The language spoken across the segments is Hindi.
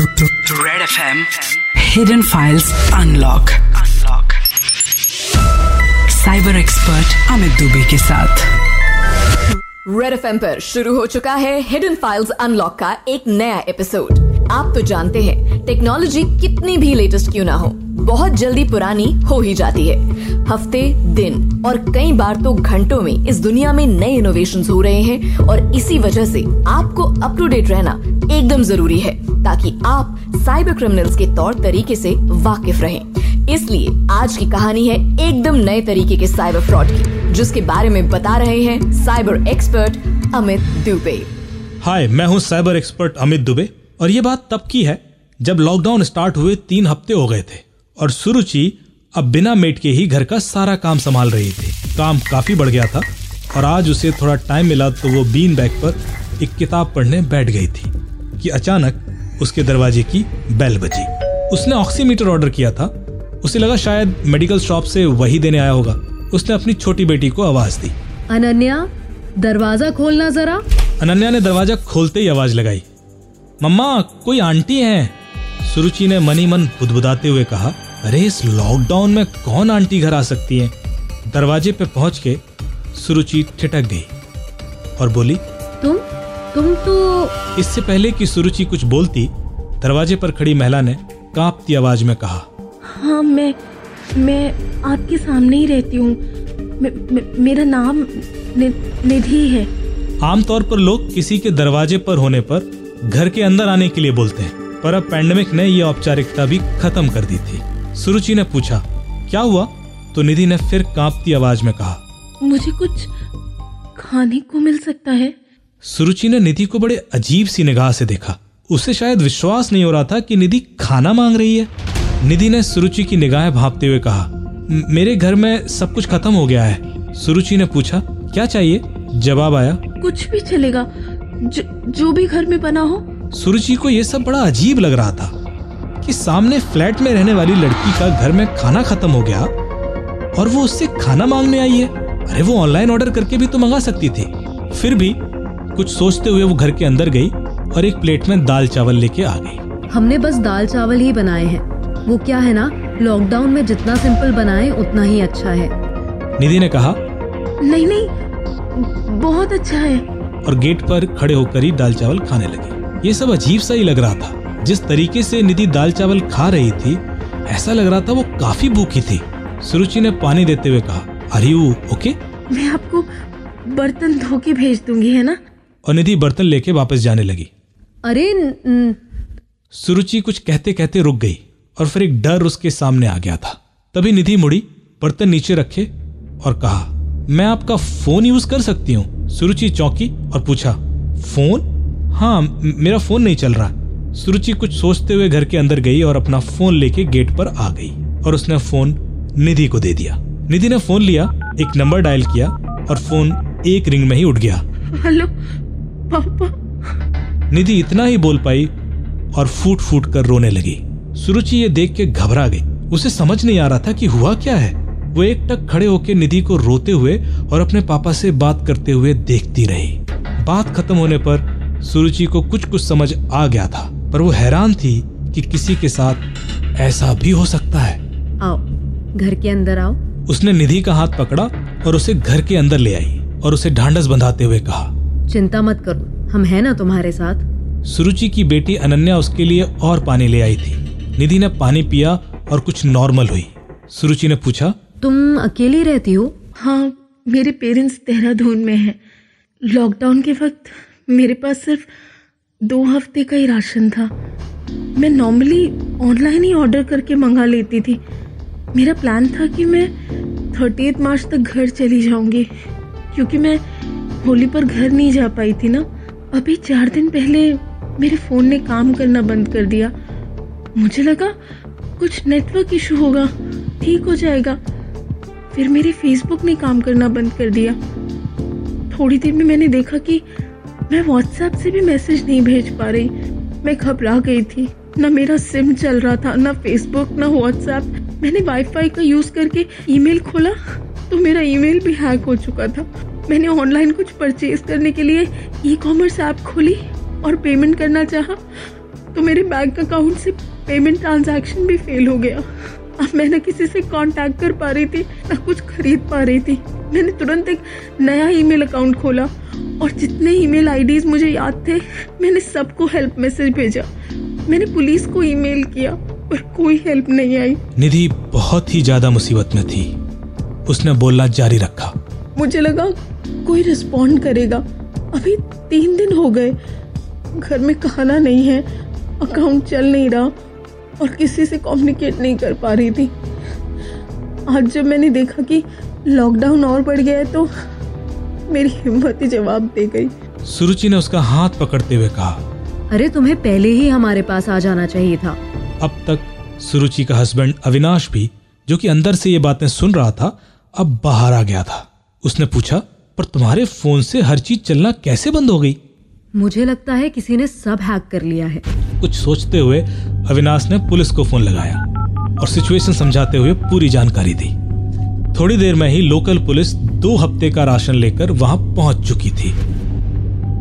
Red FM Hidden Files Unlock. Unlock. Cyber expert Amit Dubey के साथ. रेड एफ़ पर शुरू हो चुका है हिडन फाइल्स अनलॉक का एक नया एपिसोड आप तो जानते हैं टेक्नोलॉजी कितनी भी लेटेस्ट क्यों ना हो, बहुत जल्दी पुरानी हो ही जाती है. हफ़्ते, दिन और कई बार तो घंटों में इस दुनिया में नए इनोवेशन हो रहे हैं और इसी वजह से आपको अप टू डेट रहना एकदम ज़रूरी है ताकि आप साइबर क्रिमिनल्स के तौर तरीके से वाकिफ रहें। इसलिए आज की कहानी है एकदम नए तरीके के साइबर फ्रॉड की, जिसके बारे में बता रहे हैं cyber expert Amit Dubey. Hi मैं हूँ साइबर एक्सपर्ट अमित दुबे, और ये बात तब की है जब लॉकडाउन स्टार्ट हुए तीन हफ़्ते हो गए थे, और सुरुचि अब बिना मेट के ही घर का सारा काम संभाल रही थी। काम काफ़ी बढ़ गया था, और आज उसे थोड़ा टाइम मिला तो वो बीन बैग पर एक किताब पढ़ने बैठ गई थी। कि अचानक उसके दरवाजे की बेल बजी। उसने ऑक्सीमीटर ऑर्डर किया था। उसे लगा शायद मेडिकल शॉप से वही देने आया होगा। उसने अपनी छोटी बेटी को आवाज़ दी। अनन्या दरवाज़ा खोलना जरा। अनन्या ने दरवाज़ा खोलते ही आवाज़ लगाई। मम्मा कोई आंटी है? सुरुचि ने मनी मन बुदबुदाते हुए कहा अरे इस लॉकडाउन में कौन आंटी घर आ सकती है? दरवाजे पे पहुँच के सुरुचि ठिठक गई और बोली तुम? तुम तो इससे पहले कि सुरुचि कुछ बोलती दरवाजे पर खड़ी महिला ने कांपती आवाज़ में कहा हाँ मैं मैं आपके सामने ही रहती हूँ। मेरा नाम निधि है। आमतौर पर लोग किसी के दरवाजे पर होने पर घर के अंदर आने के लिए बोलते हैं पर अब पैंडमिक ने यह औपचारिकता भी खत्म कर दी थी। सुरुचि ने पूछा क्या हुआ? तो निधि ने फिर कांपती आवाज़ में कहा मुझे कुछ खाने को मिल सकता है? सुरुचि ने निधि को बड़े अजीब सी निगाह से देखा। उसे शायद विश्वास नहीं हो रहा था कि निधि खाना मांग रही है। निधि ने सुरुचि की निगाहें भापते हुए कहा मेरे घर में सब कुछ खत्म हो गया है। सुरुचि ने पूछा क्या चाहिए? जवाब आया कुछ भी चलेगा। ज, जो भी घर में बना हो। सुरुचि को यह सब बड़ा अजीब लग रहा था कि सामने फ्लैट में रहने वाली लड़की का घर में खाना खत्म हो गया और वो उससे खाना मांगने आई है। अरे वो ऑनलाइन ऑर्डर करके भी तो मंगा सकती थी। फिर भी कुछ सोचते हुए वो घर के अंदर गई और एक प्लेट में दाल चावल लेके आ गई। हमने बस दाल चावल ही बनाए हैं। वो क्या है ना लॉकडाउन में जितना सिंपल बनाए उतना ही अच्छा है। निधि ने कहा नहीं नहीं बहुत अच्छा है। और गेट पर खड़े होकर ही दाल चावल खाने लगे। ये सब अजीब सा ही लग रहा था। जिस तरीके से निधि दाल चावल खा रही थी ऐसा लग रहा था वो काफ़ी भूखी थी। सुरुचि ने पानी देते हुए कहा अरे ओके? मैं आपको बर्तन धो के भेज दूँगी है ना? और निधि बर्तन लेके वापस जाने लगी। अरे न... सुरुचि कुछ कहते कहते रुक गई और फिर एक डर उसके सामने आ गया था। तभी निधि मुड़ी बर्तन नीचे रखे और कहा मैं आपका फ़ोन यूज़ कर सकती हूँ? सुरुचि चौंकी और पूछा फ़ोन? हाँ मेरा फ़ोन नहीं चल रहा। सुरुचि कुछ सोचते हुए घर के अंदर गई और अपना फ़ोन लेके गेट पर आ गई और उसने फ़ोन निधि को दे दिया। निधि ने फ़ोन लिया एक नंबर डायल किया और फ़ोन एक रिंग में ही उठ गया। हेलो पापा। निधि इतना ही बोल पाई और फूट फूट कर रोने लगी। सुरुचि ये देख के घबरा गई। उसे समझ नहीं आ रहा था कि हुआ क्या है। वो एक टक खड़े होकर निधि को रोते हुए और अपने पापा से बात करते हुए देखती रही। बात खत्म होने पर सुरुचि को कुछ कुछ समझ आ गया था पर वो हैरान थी कि किसी के साथ ऐसा भी हो सकता है। आओ घर के अंदर आओ। उसने निधि का हाथ पकड़ा और उसे घर के अंदर ले आई और उसे ढांढस बंधाते हुए कहा चिंता मत करो हम हैं ना तुम्हारे साथ। सुरुचि की बेटी अनन्या उसके लिए और पानी ले आई थी। निधि ने पानी पिया और कुछ नॉर्मल हुई। सुरुचि ने पूछा तुम अकेली रहती हो? हाँ मेरे पेरेंट्स देहरादून में हैं। लॉकडाउन के वक्त मेरे पास सिर्फ़ दो हफ़्ते का ही राशन था। मैं नॉर्मली ऑनलाइन ही ऑर्डर करके मंगा लेती थी। मेरा प्लान था कि मैं थर्टी मार्च तक घर चली जाऊँगी क्योंकि मैं होली पर घर नहीं जा पाई थी ना। अभी चार दिन पहले मेरे फ़ोन ने काम करना बंद कर दिया। मुझे लगा कुछ नेटवर्क इशू होगा, ठीक हो जाएगा। फिर मेरे फेसबुक ने काम करना बंद कर दिया। थोड़ी देर में मैंने देखा कि मैं व्हाट्सएप से भी मैसेज नहीं भेज पा रही। मैं घबरा गई थी। न मेरा सिम चल रहा था, न फेसबुक, न व्हाट्सएप मैंने वाईफाई का यूज़ करके ईमेल खोला तो मेरा ईमेल भी हैक हो चुका था। मैंने ऑनलाइन कुछ परचेज करने के लिए ई कॉमर्स ऐप खोली और पेमेंट करना चाहा तो मेरे बैंक अकाउंट से पेमेंट ट्रांजैक्शन भी फेल हो गया। अब मैं न किसी से कांटेक्ट कर पा रही थी, न कुछ खरीद पा रही थी। मैंने तुरंत एक नया ईमेल अकाउंट खोला और जितने ईमेल आईडीज मुझे याद थे, मैंने सबको हेल्प मैसेज भेजा। मैंने पुलिस को ईमेल किया, पर कोई हेल्प नहीं आई। निधि बहुत ही ज़्यादा मुसीबत में थी। उसने बोलना जारी रखा। मुझे लगा कोई रिस्पॉन्ड करेगा। अभी तीन दिन हो गए। घर में खाना नहीं है अकाउंट चल नहीं रहा और किसी से कम्युनिकेट नहीं कर पा रही थी। आज जब मैंने देखा कि लॉकडाउन और बढ़ गया है तो मेरी हिम्मत ही जवाब दे गई। सुरुचि ने उसका हाथ पकड़ते हुए कहा अरे तुम्हें पहले ही हमारे पास आ जाना चाहिए था। अब तक सुरुचि का हस्बैंड अविनाश भी जो कि अंदर से ये बातें सुन रहा था अब बाहर आ गया था। उसने पूछा पर तुम्हारे फ़ोन से हर चीज़ चलना कैसे बंद हो गई? मुझे लगता है किसी ने सब हैक कर लिया है। कुछ सोचते हुए अविनाश ने पुलिस को फ़ोन लगाया और सिचुएशन समझाते हुए पूरी जानकारी दी। थोड़ी देर में ही लोकल पुलिस दो हफ़्ते का राशन लेकर वहाँ पहुँच चुकी थी।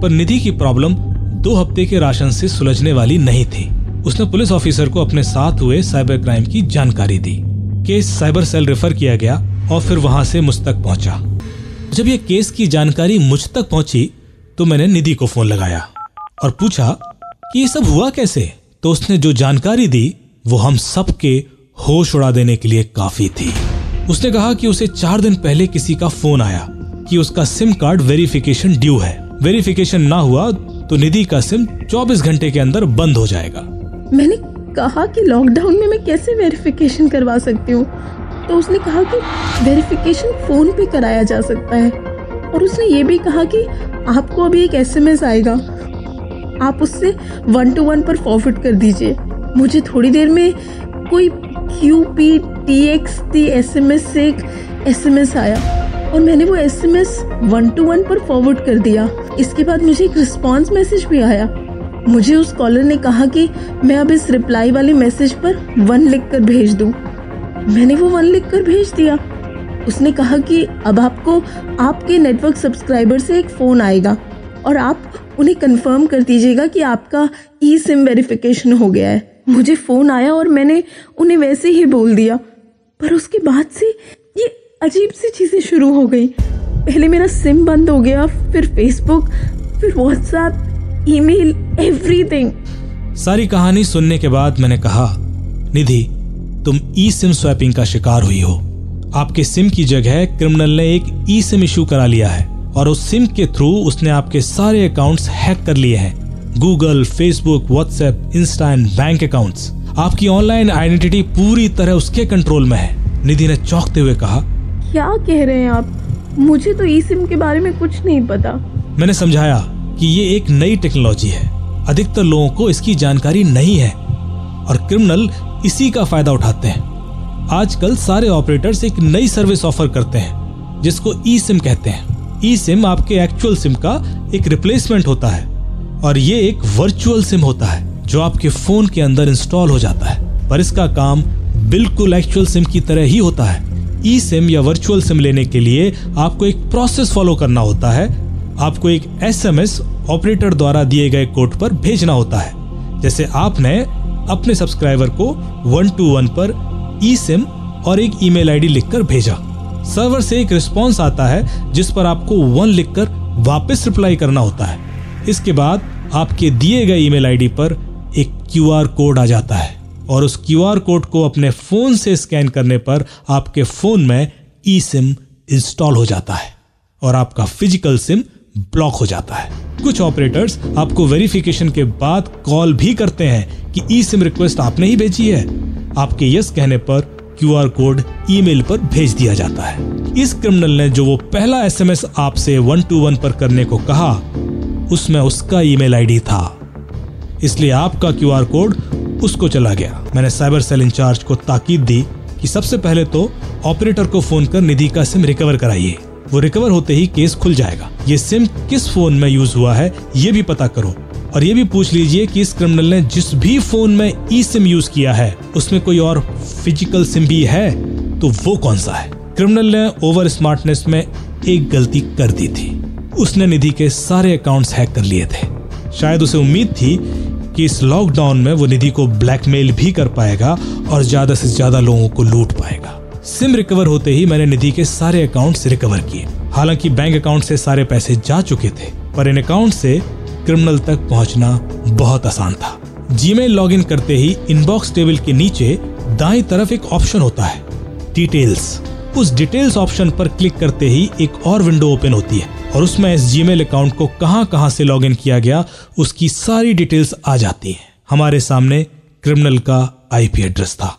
पर निधि की प्रॉब्लम दो हफ़्ते के राशन से सुलझने वाली नहीं थी। उसने पुलिस ऑफिसर को अपने साथ हुए साइबर क्राइम की जानकारी दी। केस साइबर सेल रेफर किया गया और फिर वहाँ से मुझ तक पहुँचा। जब ये केस की जानकारी मुझ तक पहुँची तो मैंने निधि को फ़ोन लगाया और पूछा कि ये सब हुआ कैसे? तो उसने जो जानकारी दी, वो हम सबके होश उड़ा देने के लिए काफ़ी थी। उसने कहा कि उसे चार दिन पहले किसी का फ़ोन आया कि उसका सिम कार्ड वेरिफिकेशन ड्यू है। वेरिफिकेशन ना हुआ तो निधि का सिम 24 घंटे के अंदर बंद हो जाएगा। मैंने कहा कि लॉकडाउन में मैं कैसे वेरिफिकेशन करवा सकती हूँ? तो उसने कहा कि वेरिफिकेशन फ़ोन पे कराया जा सकता है। और उसने ये भी कहा कि आपको अभी एक एसएमएस आएगा। आप उससे वन टू वन पर फॉरवर्ड कर दीजिए। मुझे थोड़ी देर में कोई Q P T X T S M S से एक एस एम एस आया। और मैंने वो S M S one two one पर फॉरवर्ड कर दिया। इसके बाद मुझे एक रिस्पॉन्स मैसेज भी आया। मुझे उस कॉलर ने कहा कि मैं अब इस रिप्लाई वाले मैसेज पर वन लिख कर भेज दूँ। मैंने वो वन लिख कर भेज दिया। उसने कहा कि अब आपको, आपके नेटवर्क सब्सक्राइबर से एक फ़ोन आएगा और आप उन्हें कंफर्म कर दीजिएगा कि आपका ई सिम वेरिफिकेशन हो गया है। मुझे फ़ोन आया और मैंने उन्हें वैसे ही बोल दिया। पर उसके बाद से ये अजीब सी चीज़ें शुरू हो गई। पहले मेरा सिम बंद हो गया, फिर फेसबुक फिर व्हाट्सएप ईमेल एवरीथिंग सारी कहानी सुनने के बाद मैंने कहा, निधि तुम ई सिम स्वैपिंग का शिकार हुई हो। आपके सिम की जगह क्रिमिनल ने एक ई सिम इशू करा लिया है और उस सिम के थ्रू उसने आपके सारे अकाउंट्स हैक कर लिए हैं। Google Facebook WhatsApp Insta and bank accounts आपकी ऑनलाइन आइडेंटिटी पूरी तरह उसके कंट्रोल में है। निधि ने चौंकते हुए कहा क्या कह रहे हैं आप? मुझे तो ई सिम के बारे में कुछ नहीं पता। मैंने समझाया कि ये एक नई टेक्नोलॉजी है। अधिकतर लोगों को इसकी जानकारी नहीं है। और क्रिमिनल इसी का फ़ायदा उठाते हैं। आजकल सारे ऑपरेटर्स एक नई सर्विस ऑफ़र करते हैं, जिसको ई सिम कहते हैं। ई सिम आपके एक्चुअल सिम का एक रिप्लेसमेंट होता है और ये एक वर्चुअल सिम होता है, जो आपके फ़ोन के अंदर इंस्टॉल हो जाता है। पर इसका काम बिल्कुल एक्चुअल सिम की तरह ही होता है। ई सिम या वर्चुअल सिम लेने के लिए आपको एक प्रोसेस फॉलो करना होता है। आपको एक एसएमएस ऑपरेटर द्वारा दिए गए कोड पर भेजना होता है। जैसे आपने अपने सब्सक्राइबर को वन टू वन पर ई सिम और एक ईमेल आईडी लिखकर भेजा। सर्वर से एक रिस्पॉन्स आता है, जिस पर आपको वन लिखकर वापस रिप्लाई करना होता है। इसके बाद आपके दिए गए ईमेल आईडी पर एक क्यूआर कोड आ जाता है और उस क्यूआर कोड को अपने फ़ोन से स्कैन करने पर आपके फ़ोन में ई सिम इंस्टॉल हो जाता है और आपका फ़िज़िकल सिम ब्लॉक हो जाता है। कुछ ऑपरेटर्स आपको वेरिफिकेशन के बाद कॉल भी करते हैं कि ई सिम रिक्वेस्ट आपने ही भेजी है। आपके यस कहने पर क्यूआर कोड ईमेल पर भेज दिया जाता है। इस क्रिमिनल ने जो वो पहला एसएमएस आपसे वन टू वन पर करने को कहा, उसमें उसका ईमेल आईडी था। इसलिए आपका क्यूआर कोड उसको चला गया। मैंने साइबर सेल इंचार्ज को ताकीद दी कि सबसे पहले तो ऑपरेटर को फ़ोन कर निधि का सिम रिकवर कराइए। वो रिकवर होते ही केस खुल जाएगा। ये सिम किस फ़ोन में यूज़ हुआ है, ये भी पता करो। और ये भी पूछ लीजिए कि इस क्रिमिनल ने जिस भी फ़ोन में ई सिम यूज़ किया है, उसमें कोई और फ़िज़िकल सिम भी है? तो वो कौन सा है? क्रिमिनल ने ओवर स्मार्टनेस में एक गलती कर दी थी। उसने निधि के सारे अकाउंट्स हैक कर लिए थे। शायद उसे उम्मीद थी कि इस लॉकडाउन में वो निधि को ब्लैकमेल भी कर पाएगा और ज़्यादा से ज़्यादा लोगों को लूट पाएगा। सिम रिकवर होते ही मैंने निधि के सारे अकाउंट्स रिकवर किए। हालाँकि बैंक अकाउंट से सारे पैसे जा चुके थे, पर इन अकाउंट से क्रिमिनल तक पहुँचना बहुत आसान था। जीमेल लॉगिन करते ही इनबॉक्स टेबल के नीचे दाएँ तरफ़ एक ऑप्शन होता है डिटेल्स उस डिटेल्स ऑप्शन पर क्लिक करते ही एक और विंडो ओपन होती है और उसमें इस जीमेल अकाउंट को कहाँ कहाँ से लॉगिन किया गया, उसकी सारी डिटेल्स आ जाती हैं। हमारे सामने क्रिमिनल का आईपी एड्रेस था।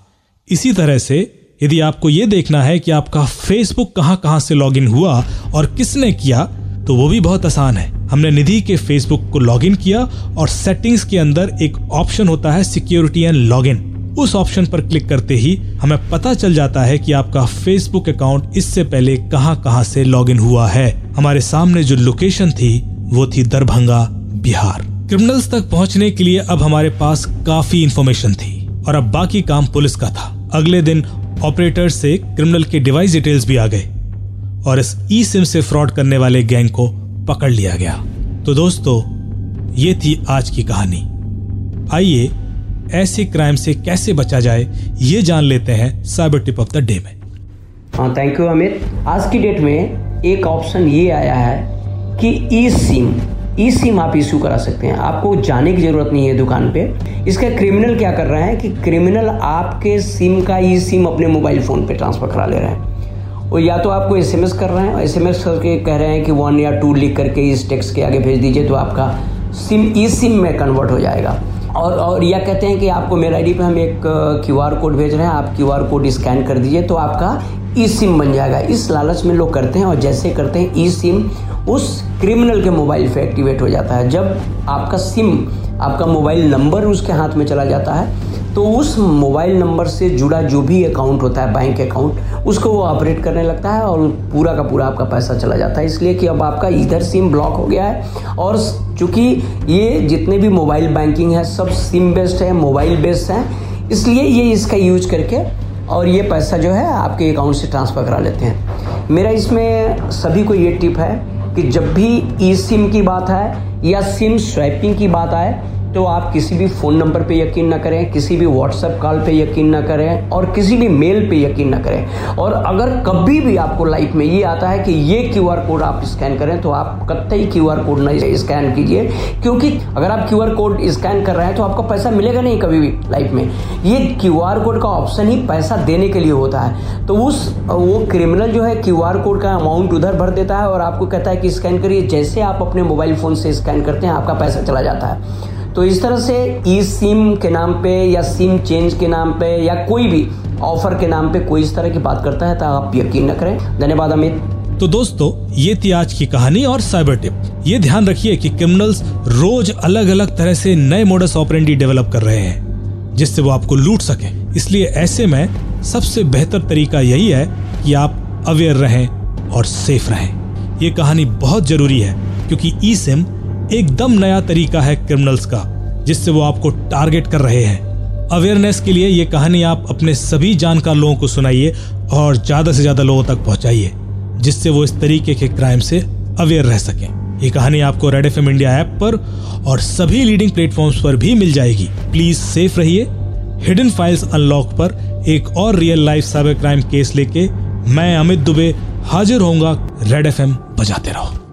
इसी तरह से यदि आपको यह देखना है कि आपका फेसबुक कहाँ कहाँ से लॉगिन हुआ और किसने किया तो वो भी बहुत आसान है। हमने निधि के फेसबुक को लॉगिन किया और सेटिंग्स के अंदर एक ऑप्शन होता है सिक्योरिटी एंड लॉगिन उस ऑप्शन पर क्लिक करते ही हमें पता चल जाता है कि आपका फेसबुक अकाउंट इससे पहले कहाँ कहाँ से लॉगिन हुआ है। हमारे सामने जो लोकेशन थी, वो थी दरभंगा, बिहार। क्रिमिनल्स तक पहुँचने के लिए अब हमारे पास काफ़ी इंफॉर्मेशन थी और अब बाकी काम पुलिस का था। अगले दिन ऑपरेटर से क्रिमिनल के डिवाइस डिटेल्स भी आ गए और इस ई सिम से फ्रॉड करने वाले गैंग को पकड़ लिया गया। तो दोस्तों, ये थी आज की कहानी। आइए, ऐसे क्राइम से कैसे बचा जाए, ये जान लेते हैं cyber tip of the day में। हाँ थैंक यू अमित आज की डेट में एक ऑप्शन ये आया है कि ई सिम ई सिम आप इशू करा सकते हैं। आपको जाने की ज़रूरत नहीं है दुकान पे। इसका क्रिमिनल क्या कर रहे हैं कि क्रिमिनल आपके सिम का ई सिम अपने मोबाइल फ़ोन पे ट्रांसफ़र करा ले रहे हैं। और या तो आपको एसएमएस कर रहे हैं एसएमएस करके कह रहे हैं कि वन या टू लिख करके इस टेक्स्ट के आगे भेज दीजिए तो आपका सिम ई सिम में कन्वर्ट हो जाएगा। और और या कहते हैं कि आपको मेल आई पे हम एक क्यू आर कोड भेज रहे हैं, आप क्यू आर कोड स्कैन कर दीजिए तो आपका ई सिम बन जाएगा। इस लालच में लोग करते हैं और जैसे करते हैं ई सिम उस क्रिमिनल के मोबाइल पे एक्टिवेट हो जाता है। जब आपका सिम आपका मोबाइल नंबर उसके हाथ में चला जाता है तो उस मोबाइल नंबर से जुड़ा जो भी अकाउंट होता है, बैंक अकाउंट, उसको वो ऑपरेट करने लगता है और पूरा का पूरा आपका पैसा चला जाता है। इसलिए कि अब आपका इधर सिम ब्लॉक हो गया है और चूँकि ये जितने भी मोबाइल बैंकिंग है, सब सिम बेस्ड है, मोबाइल बेस्ड है, इसलिए ये इसका यूज़ करके और ये पैसा जो है आपके अकाउंट से ट्रांसफ़र करा लेते हैं। मेरा इसमें सभी को ये टिप है कि जब भी ई सिम की बात है या सिम स्वैपिंग की बात आए तो आप किसी भी फ़ोन नंबर पे यकीन ना करें, किसी भी व्हाट्सएप कॉल पे यकीन ना करें और किसी भी मेल पे यकीन ना करें। और अगर कभी भी आपको लाइफ में ये आता है कि ये क्यूआर कोड आप स्कैन करें तो आप कतई क्यू कोड नहीं स्कैन कीजिए। क्योंकि अगर आप क्यूआर कोड स्कैन कर रहे हैं तो आपको पैसा मिलेगा नहीं कभी भी लाइफ में। ये क्यू कोड का ऑप्शन ही पैसा देने के लिए होता है। तो उस, वो क्रिमिनल जो है क्यू कोड का अमाउंट उधर भर देता है और आपको कहता है कि स्कैन करिए। जैसे आप अपने मोबाइल फ़ोन से स्कैन करते हैं, आपका पैसा चला जाता है। तो इस तरह से ई सिम के नाम पे या सिम चेंज के नाम पे या कोई भी ऑफ़र के नाम पे कोई इस तरह की बात करता है तो आप यकीन न करें। धन्यवाद, अमित। तो दोस्तों, ये थी आज की कहानी और साइबर टिप ये ध्यान रखिए कि क्रिमिनल्स रोज अलग अलग तरह से नए मॉडल्स ऑपरेंडी डेवलप कर रहे हैं, जिससे वो आपको लूट सके। इसलिए ऐसे में सबसे बेहतर तरीका यही है कि आप अवेयर रहें और सेफ़ रहें। ये कहानी बहुत ज़रूरी है, क्योंकि ई सिम एकदम नया तरीका है क्रिमिनल्स का, जिससे वो आपको टारगेट कर रहे हैं। अवेयरनेस के लिए ये कहानी आप अपने सभी जानकार लोगों को सुनाइए और ज़्यादा से ज़्यादा लोगों तक पहुंचाइए, जिससे वो इस तरीके के क्राइम से अवेयर रह सकें। ये कहानी आपको रेड एफ़ इंडिया ऐप पर और सभी लीडिंग प्लेटफॉर्म्स पर भी मिल जाएगी। प्लीज़ सेफ़ रहिए। हिडन फाइल्स अनलॉक पर एक और real life cyber crime case लेके मैं अमित दुबे हाजिर होऊँगा रेड एफ़ बजाते रहो।